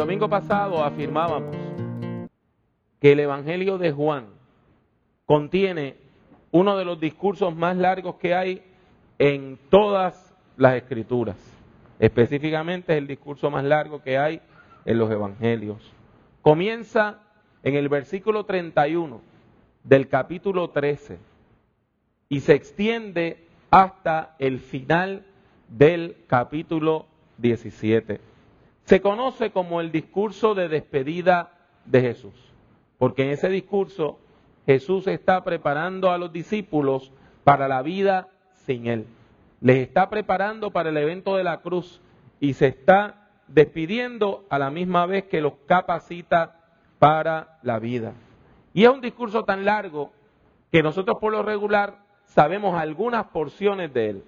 domingo pasado afirmábamos que el Evangelio de Juan contiene uno de los discursos más largos que hay en todas las escrituras. Específicamente es el discurso más largo que hay en los Evangelios. Comienza en el versículo 31 del capítulo 13 y se extiende hasta el final del capítulo 17. Se conoce como el discurso de despedida de Jesús, porque en ese discurso Jesús está preparando a los discípulos para la vida sin Él. Les está preparando para el evento de la cruz y se está despidiendo a la misma vez que los capacita para la vida. Y es un discurso tan largo que nosotros por lo regular sabemos algunas porciones de él.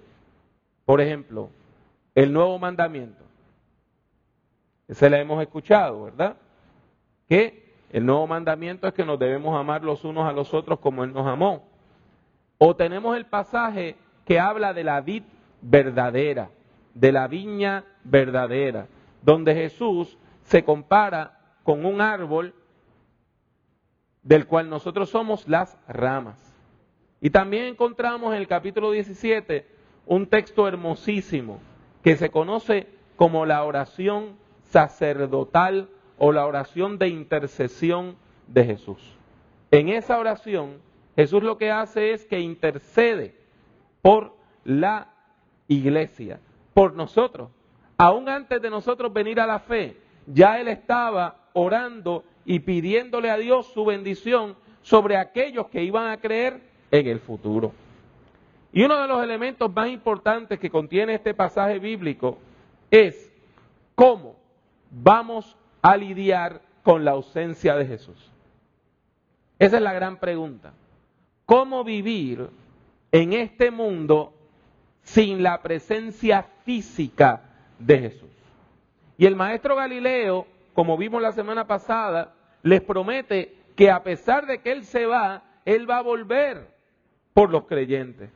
Por ejemplo, el nuevo mandamiento. Ese la hemos escuchado, ¿verdad? Que el nuevo mandamiento es que nos debemos amar los unos a los otros como Él nos amó. O tenemos el pasaje que habla de la vid verdadera, de la viña verdadera, donde Jesús se compara con un árbol del cual nosotros somos las ramas. Y también encontramos en el capítulo 17 un texto hermosísimo que se conoce como la oración sacerdotal o la oración de intercesión de Jesús. En esa oración, Jesús lo que hace es que intercede por la iglesia, por nosotros. Aún antes de nosotros venir a la fe, ya Él estaba orando y pidiéndole a Dios su bendición sobre aquellos que iban a creer en el futuro. Y uno de los elementos más importantes que contiene este pasaje bíblico es cómo vamos a lidiar con la ausencia de Jesús. Esa es la gran pregunta. ¿Cómo vivir en este mundo sin la presencia física de Jesús? Y el maestro Galileo como vimos la semana pasada, les promete que a pesar de que Él se va, Él va a volver por los creyentes.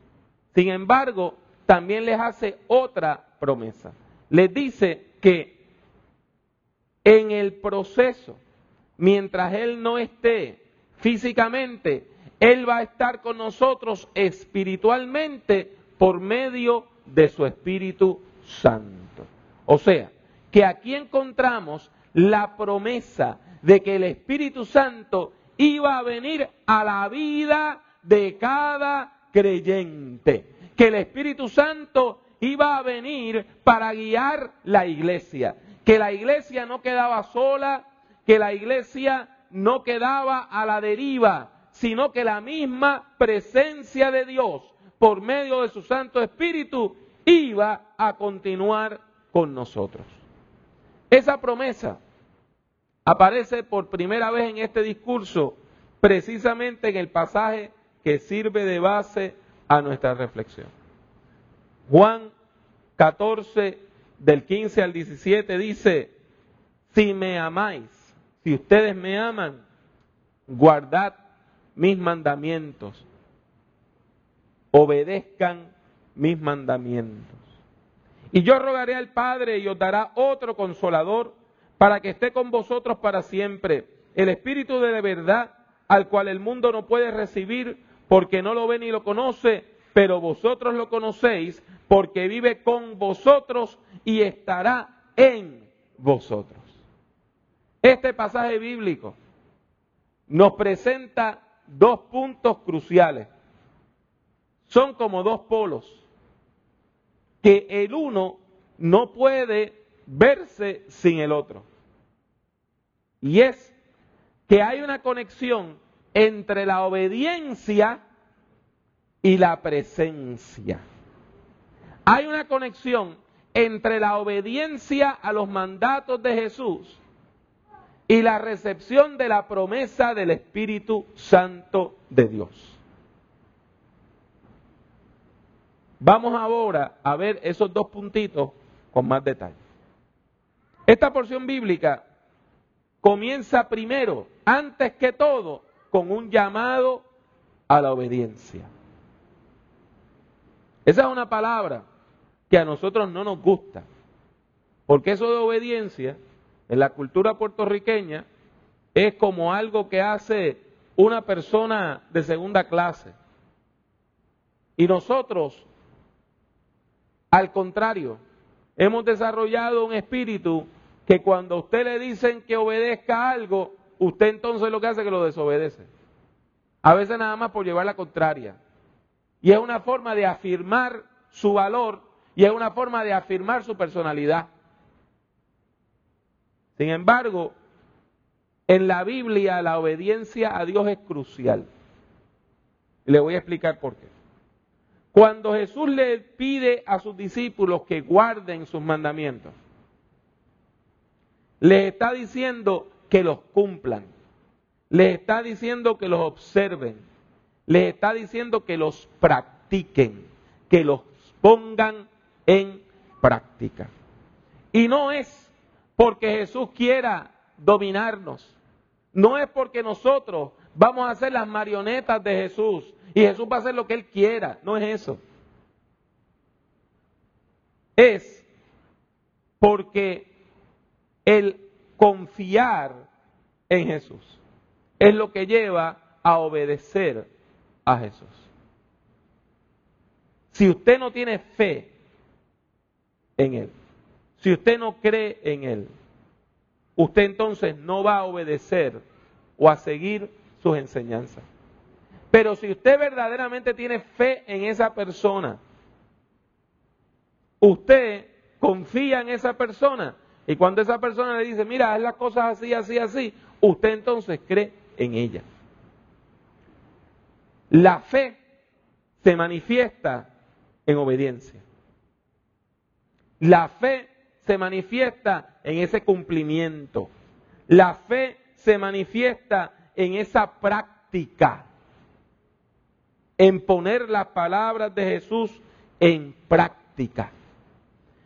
Sin embargo, también les hace otra promesa. Les dice que en el proceso, mientras Él no esté físicamente, Él va a estar con nosotros espiritualmente por medio de su Espíritu Santo. O sea, que aquí encontramos la promesa de que el Espíritu Santo iba a venir a la vida de cada creyente, que el Espíritu Santo iba a venir para guiar la iglesia, que la iglesia no quedaba sola, que la iglesia no quedaba a la deriva, sino que la misma presencia de Dios por medio de su Santo Espíritu iba a continuar con nosotros. Esa promesa aparece por primera vez en este discurso precisamente en el pasaje que sirve de base a nuestra reflexión. Juan 14 del 15 al 17 dice, si me amáis, si ustedes me aman, guardad mis mandamientos, obedezcan mis mandamientos. Y yo rogaré al Padre y os dará otro consolador para que esté con vosotros para siempre. El Espíritu de verdad, al cual el mundo no puede recibir porque no lo ve ni lo conoce, pero vosotros lo conocéis porque vive con vosotros y estará en vosotros. Este pasaje bíblico nos presenta dos puntos cruciales. Son como dos polos que el uno no puede verse sin el otro. Y es que hay una conexión entre la obediencia y la presencia. Hay una conexión entre la obediencia a los mandatos de Jesús y la recepción de la promesa del Espíritu Santo de Dios. Vamos ahora a ver esos dos puntitos con más detalle. Esta porción bíblica comienza primero, antes que todo, con un llamado a la obediencia. Esa es una palabra que a nosotros no nos gusta, porque eso de obediencia en la cultura puertorriqueña es como algo que hace una persona de segunda clase. Y nosotros, al contrario, hemos desarrollado un espíritu que cuando a usted le dicen que obedezca algo, usted entonces lo que hace es que lo desobedece. A veces nada más por llevar la contraria. Y es una forma de afirmar su valor y es una forma de afirmar su personalidad. Sin embargo, en la Biblia la obediencia a Dios es crucial. Y le voy a explicar por qué. Cuando Jesús le pide a sus discípulos que guarden sus mandamientos, les está diciendo que los cumplan, les está diciendo que los observen, les está diciendo que los practiquen, que los pongan en práctica. Y no es porque Jesús quiera dominarnos, no es porque nosotros vamos a ser las marionetas de Jesús y Jesús va a hacer lo que Él quiera, no es eso. Es porque el confiar en Jesús es lo que lleva a obedecer a Jesús. Si usted no tiene fe en Él, si usted no cree en Él, usted entonces no va a obedecer o a seguir sus enseñanzas. Pero si usted verdaderamente tiene fe en esa persona, usted confía en esa persona y cuando esa persona le dice, mira, haz las cosas así, así, así, usted entonces cree en ella. La fe se manifiesta en obediencia. La fe se manifiesta en ese cumplimiento. La fe se manifiesta en esa práctica, en poner las palabras de Jesús en práctica.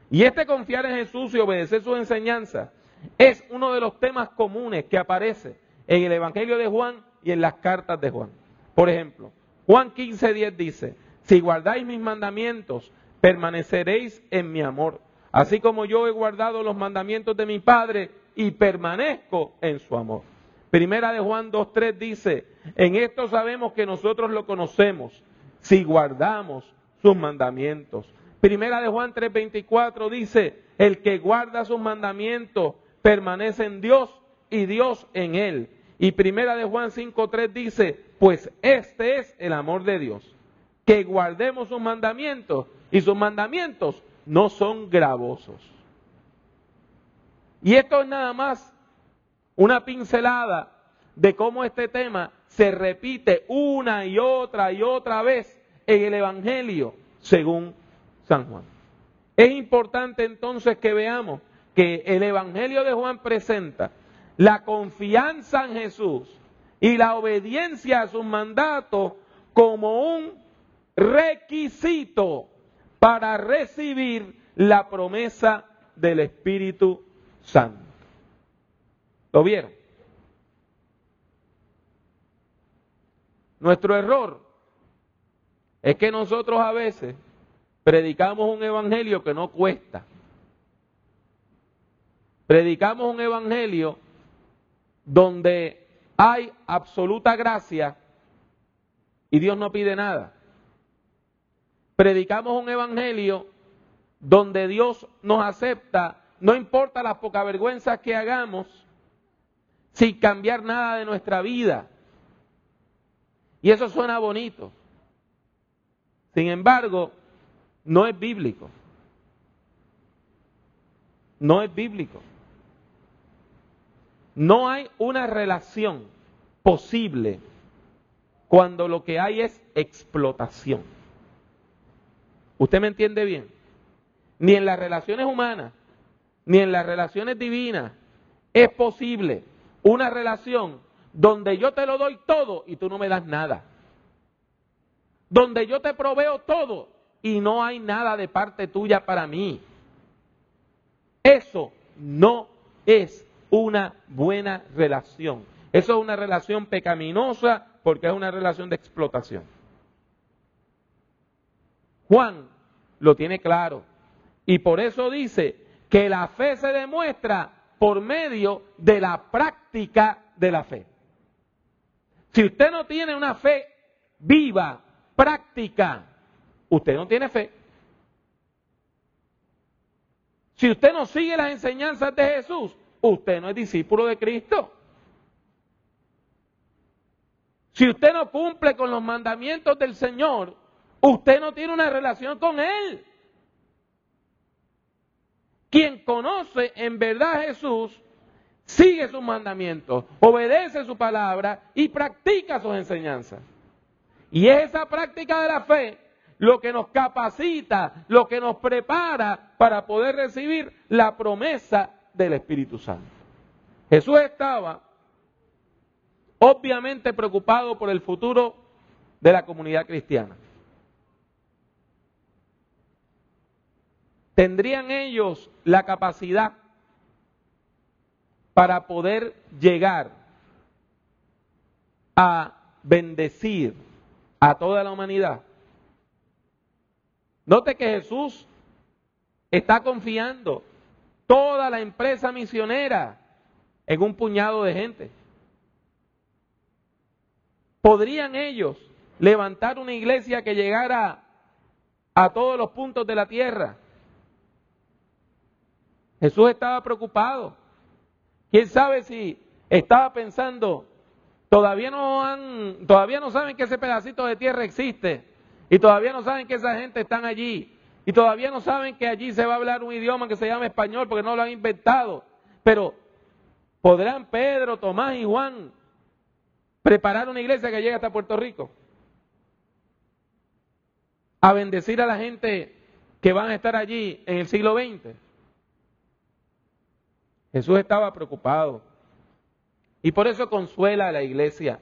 Y este confiar en Jesús y obedecer sus enseñanzas es uno de los temas comunes que aparece en el Evangelio de Juan y en las cartas de Juan. Por ejemplo, Juan 15:10 dice, si guardáis mis mandamientos, permaneceréis en mi amor, así como yo he guardado los mandamientos de mi Padre y permanezco en su amor. Primera de Juan 2.3 dice, en esto sabemos que nosotros lo conocemos, si guardamos sus mandamientos. Primera de Juan 3.24 dice, el que guarda sus mandamientos permanece en Dios y Dios en él. Y primera de Juan 5.3 dice, pues este es el amor de Dios, que guardemos sus mandamientos y sus mandamientos no son gravosos. Y esto es nada más una pincelada de cómo este tema se repite una y otra y otra vez en el Evangelio según San Juan. Es importante entonces que veamos que el Evangelio de Juan presenta la confianza en Jesús y la obediencia a sus mandatos como un requisito para recibir la promesa del Espíritu Santo. ¿Lo vieron? Nuestro error es que nosotros a veces predicamos un evangelio que no cuesta. Predicamos un evangelio donde hay absoluta gracia y Dios no pide nada predicamos un evangelio donde Dios nos acepta, no importa las pocas vergüenzas que hagamos, sin cambiar nada de nuestra vida. Y eso suena bonito. Sin embargo, no es bíblico. No es bíblico. No hay una relación posible cuando lo que hay es explotación. ¿Usted me entiende bien? Ni en las relaciones humanas, ni en las relaciones divinas es posible una relación donde yo te lo doy todo y tú no me das nada. Donde yo te proveo todo y no hay nada de parte tuya para mí. Eso no es una buena relación. Eso es una relación pecaminosa porque es una relación de explotación. Juan lo tiene claro. Y por eso dice que la fe se demuestra por medio de la práctica de la fe. Si usted no tiene una fe viva, práctica, usted no tiene fe. Si usted no sigue las enseñanzas de Jesús, usted no es discípulo de Cristo. Si usted no cumple con los mandamientos del Señor, usted no tiene una relación con Él. Quien conoce en verdad a Jesús, sigue sus mandamientos, obedece su palabra y practica sus enseñanzas. Y es esa práctica de la fe lo que nos capacita, lo que nos prepara para poder recibir la promesa del Espíritu Santo. Jesús estaba obviamente preocupado por el futuro de la comunidad cristiana. ¿Tendrían ellos la capacidad para poder llegar a bendecir a toda la humanidad? Note que Jesús está confiando toda la empresa misionera en un puñado de gente. ¿Podrían ellos levantar una iglesia que llegara a todos los puntos de la tierra? Jesús estaba preocupado. ¿Quién sabe si estaba pensando, todavía no han, todavía no saben que ese pedacito de tierra existe y todavía no saben que esa gente están allí y todavía no saben que allí se va a hablar un idioma que se llama español porque no lo han inventado. Pero podrán Pedro, Tomás y Juan preparar una iglesia que llegue hasta Puerto Rico, a bendecir a la gente que van a estar allí en el siglo XX. Jesús estaba preocupado y por eso consuela a la iglesia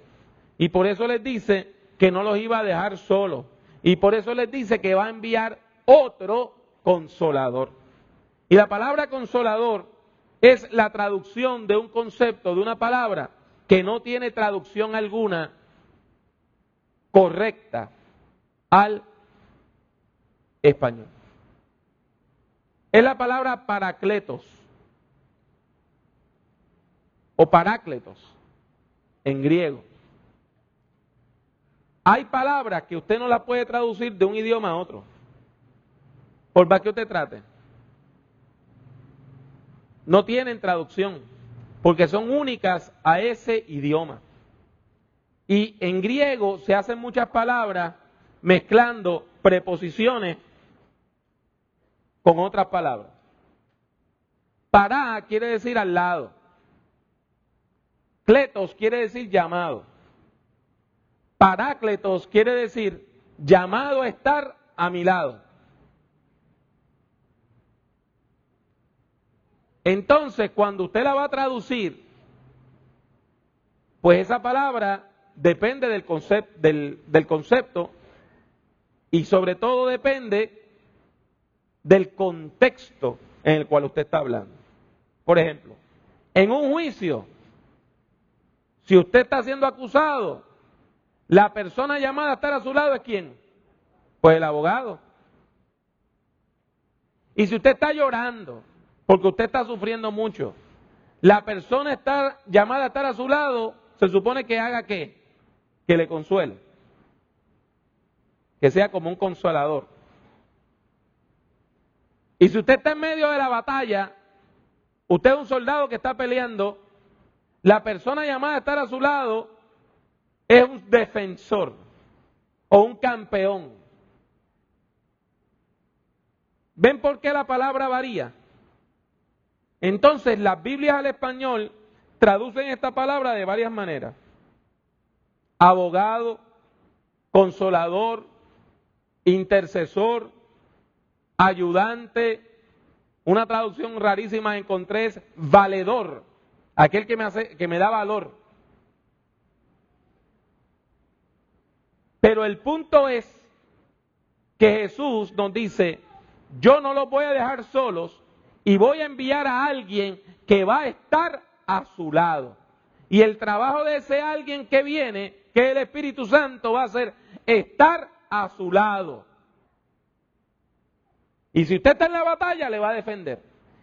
y por eso les dice que no los iba a dejar solos y por eso les dice que va a enviar otro consolador. Y la palabra consolador es la traducción de un concepto, de una palabra que no tiene traducción alguna correcta al español. Es la palabra paracletos o parácletos en griego. Hay palabras que usted no las puede traducir de un idioma a otro, por más que usted trate. No tienen traducción porque son únicas a ese idioma. Y en griego se hacen muchas palabras mezclando preposiciones con otras palabras. Para quiere decir al lado. Cletos quiere decir llamado. Parácletos quiere decir llamado a estar a mi lado. Entonces, cuando usted la va a traducir, pues esa palabra depende del, del, concepto y sobre todo depende del contexto en el cual usted está hablando. Por ejemplo, en un juicio, si usted está siendo acusado, la persona llamada a estar a su lado es quién? Pues el abogado. Y si usted está llorando, porque usted está sufriendo mucho. La persona está llamada a estar a su lado, se supone que haga qué? Que le consuele. Que sea como un consolador. Y si usted está en medio de la batalla, usted es un soldado que está peleando, la persona llamada a estar a su lado es un defensor o un campeón. ¿Ven por qué la palabra varía? Entonces, las Biblias al español traducen esta palabra de varias maneras. Abogado, consolador, intercesor, ayudante. Una traducción rarísima encontré es valedor, aquel que me, hace, que me da valor. Pero el punto es que Jesús nos dice, yo no los voy a dejar solos, y voy a enviar a alguien que va a estar a su lado. Y el trabajo de ese alguien que viene, que el Espíritu Santo va a hacer, estar a su lado. Y si usted está en la batalla, le va a defender.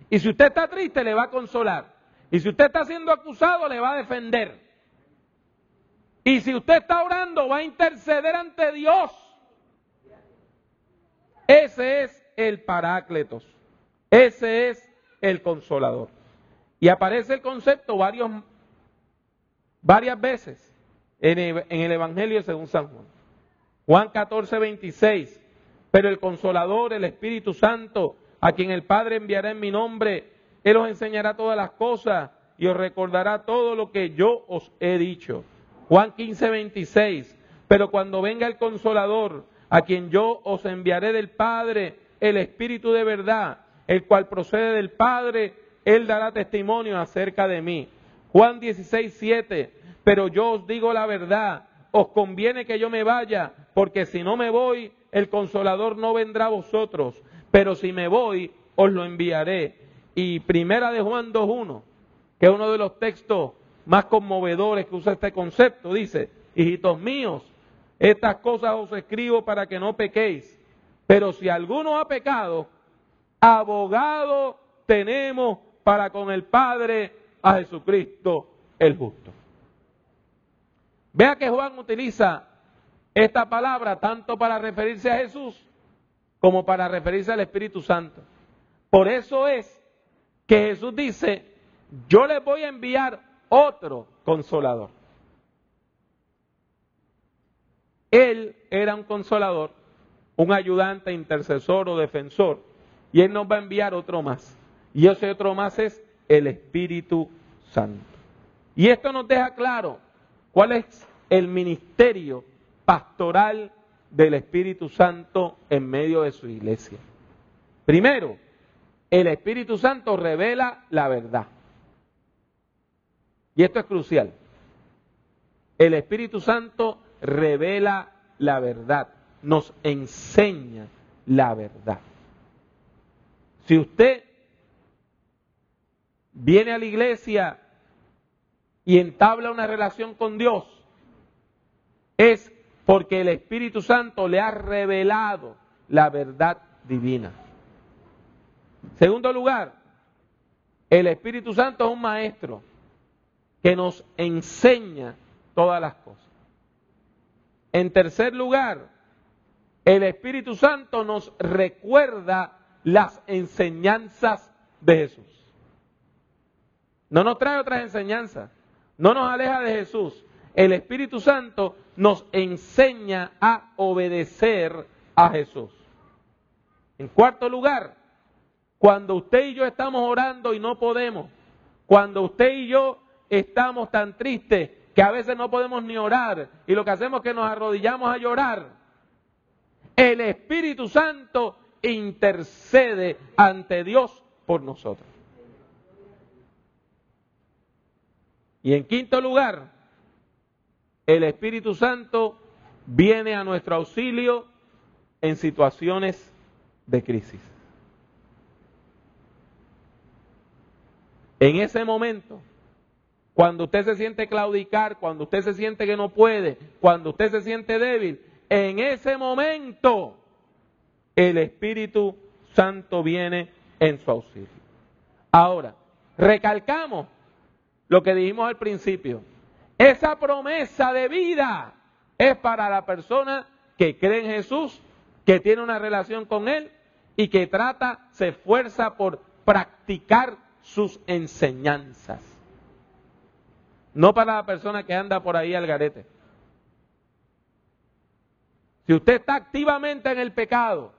Y si usted está triste, le va a consolar. Y si usted está siendo acusado, le va a defender. Y si usted está orando, va a interceder ante Dios. Ese es el Parácletos. Ese es el Consolador. Y aparece el concepto varios, varias veces en el, Evangelio según San Juan. Juan 14, 26. Pero el Consolador, el Espíritu Santo, a quien el Padre enviará en mi nombre, Él os enseñará todas las cosas y os recordará todo lo que yo os he dicho. Juan 15, 26. Pero cuando venga el Consolador, a quien yo os enviaré del Padre, el Espíritu de verdad, el cual procede del Padre, Él dará testimonio acerca de mí. Juan 16, 7. Pero yo os digo la verdad, os conviene que yo me vaya, porque si no me voy, el consolador no vendrá a vosotros, pero si me voy, os lo enviaré. Y primera de Juan 2.1, que es uno de los textos más conmovedores que usa este concepto, dice, hijitos míos, estas cosas os escribo para que no pequéis, pero si alguno ha pecado, abogado tenemos para con el Padre a Jesucristo el justo. Vea que Juan utiliza esta palabra tanto para referirse a Jesús como para referirse al Espíritu Santo. Por eso es que Jesús dice, yo les voy a enviar otro consolador. Él era un consolador, un ayudante, intercesor o defensor, y Él nos va a enviar otro más. Y ese otro más es el Espíritu Santo. Y esto nos deja claro cuál es el ministerio pastoral del Espíritu Santo en medio de su iglesia. Primero, el Espíritu Santo revela la verdad. Y esto es crucial. El Espíritu Santo revela la verdad, nos enseña la verdad. Si usted viene a la iglesia y entabla una relación con Dios, es porque el Espíritu Santo le ha revelado la verdad divina. Segundo lugar, el Espíritu Santo es un maestro que nos enseña todas las cosas. En tercer lugar, el Espíritu Santo nos recuerda las enseñanzas de Jesús. No nos trae otras enseñanzas, no nos aleja de Jesús. El Espíritu Santo nos enseña a obedecer a Jesús. En cuarto lugar, cuando usted y yo estamos orando y no podemos, cuando usted y yo estamos tan tristes que a veces no podemos ni orar y lo que hacemos es que nos arrodillamos a llorar. El Espíritu Santo intercede ante Dios por nosotros. Y en quinto lugar, el Espíritu Santo viene a nuestro auxilio en situaciones de crisis. En ese momento, cuando usted se siente claudicar, cuando usted se siente que no puede, cuando usted se siente débil, en ese momento el Espíritu Santo viene en su auxilio. Ahora, recalcamos lo que dijimos al principio. Esa promesa de vida es para la persona que cree en Jesús, que tiene una relación con Él y que trata, se esfuerza por practicar sus enseñanzas no para la persona que anda por ahí al garete. Si usted está activamente en el pecado,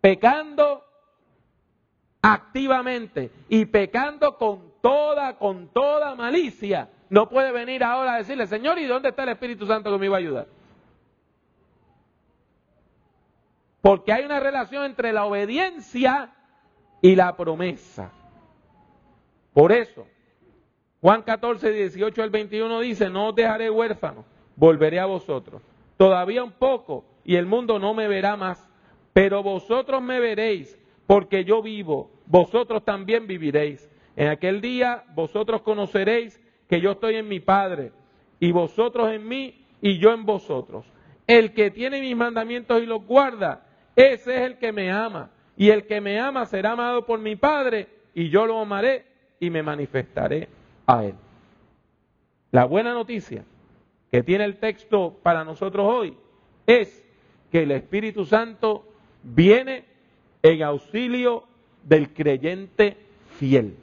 pecando activamente y pecando con toda, con toda malicia, no puede venir ahora a decirle, Señor, ¿y dónde está el Espíritu Santo que me iba a ayudar? Porque hay una relación entre la obediencia y la promesa. Por eso, Juan 14, 18 al 21 dice, no os dejaré huérfano, volveré a vosotros. Todavía un poco y el mundo no me verá más, pero vosotros me veréis, porque yo vivo, vosotros también viviréis. En aquel día vosotros conoceréis que yo estoy en mi Padre, y vosotros en mí, y yo en vosotros. El que tiene mis mandamientos y los guarda, ese es el que me ama. Y el que me ama será amado por mi Padre, y yo lo amaré y me manifestaré a él. La buena noticia que tiene el texto para nosotros hoy es que el Espíritu Santo viene en auxilio del creyente fiel.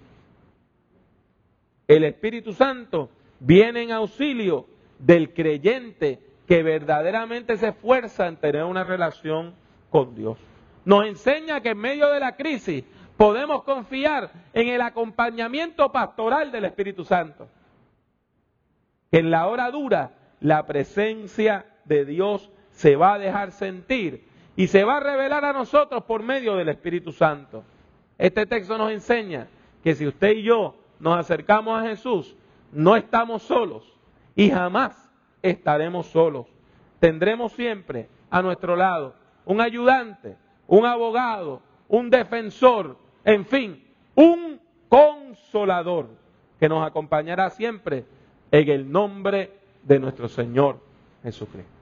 El Espíritu Santo viene en auxilio del creyente que verdaderamente se esfuerza en tener una relación con Dios. Nos enseña que en medio de la crisis podemos confiar en el acompañamiento pastoral del Espíritu Santo. En la hora dura la presencia de Dios se va a dejar sentir y se va a revelar a nosotros por medio del Espíritu Santo. Este texto nos enseña que si usted y yo nos acercamos a Jesús, no estamos solos y jamás estaremos solos. Tendremos siempre a nuestro lado un ayudante, un abogado, un defensor, en fin, un consolador que nos acompañará siempre en el nombre de nuestro Señor Jesucristo.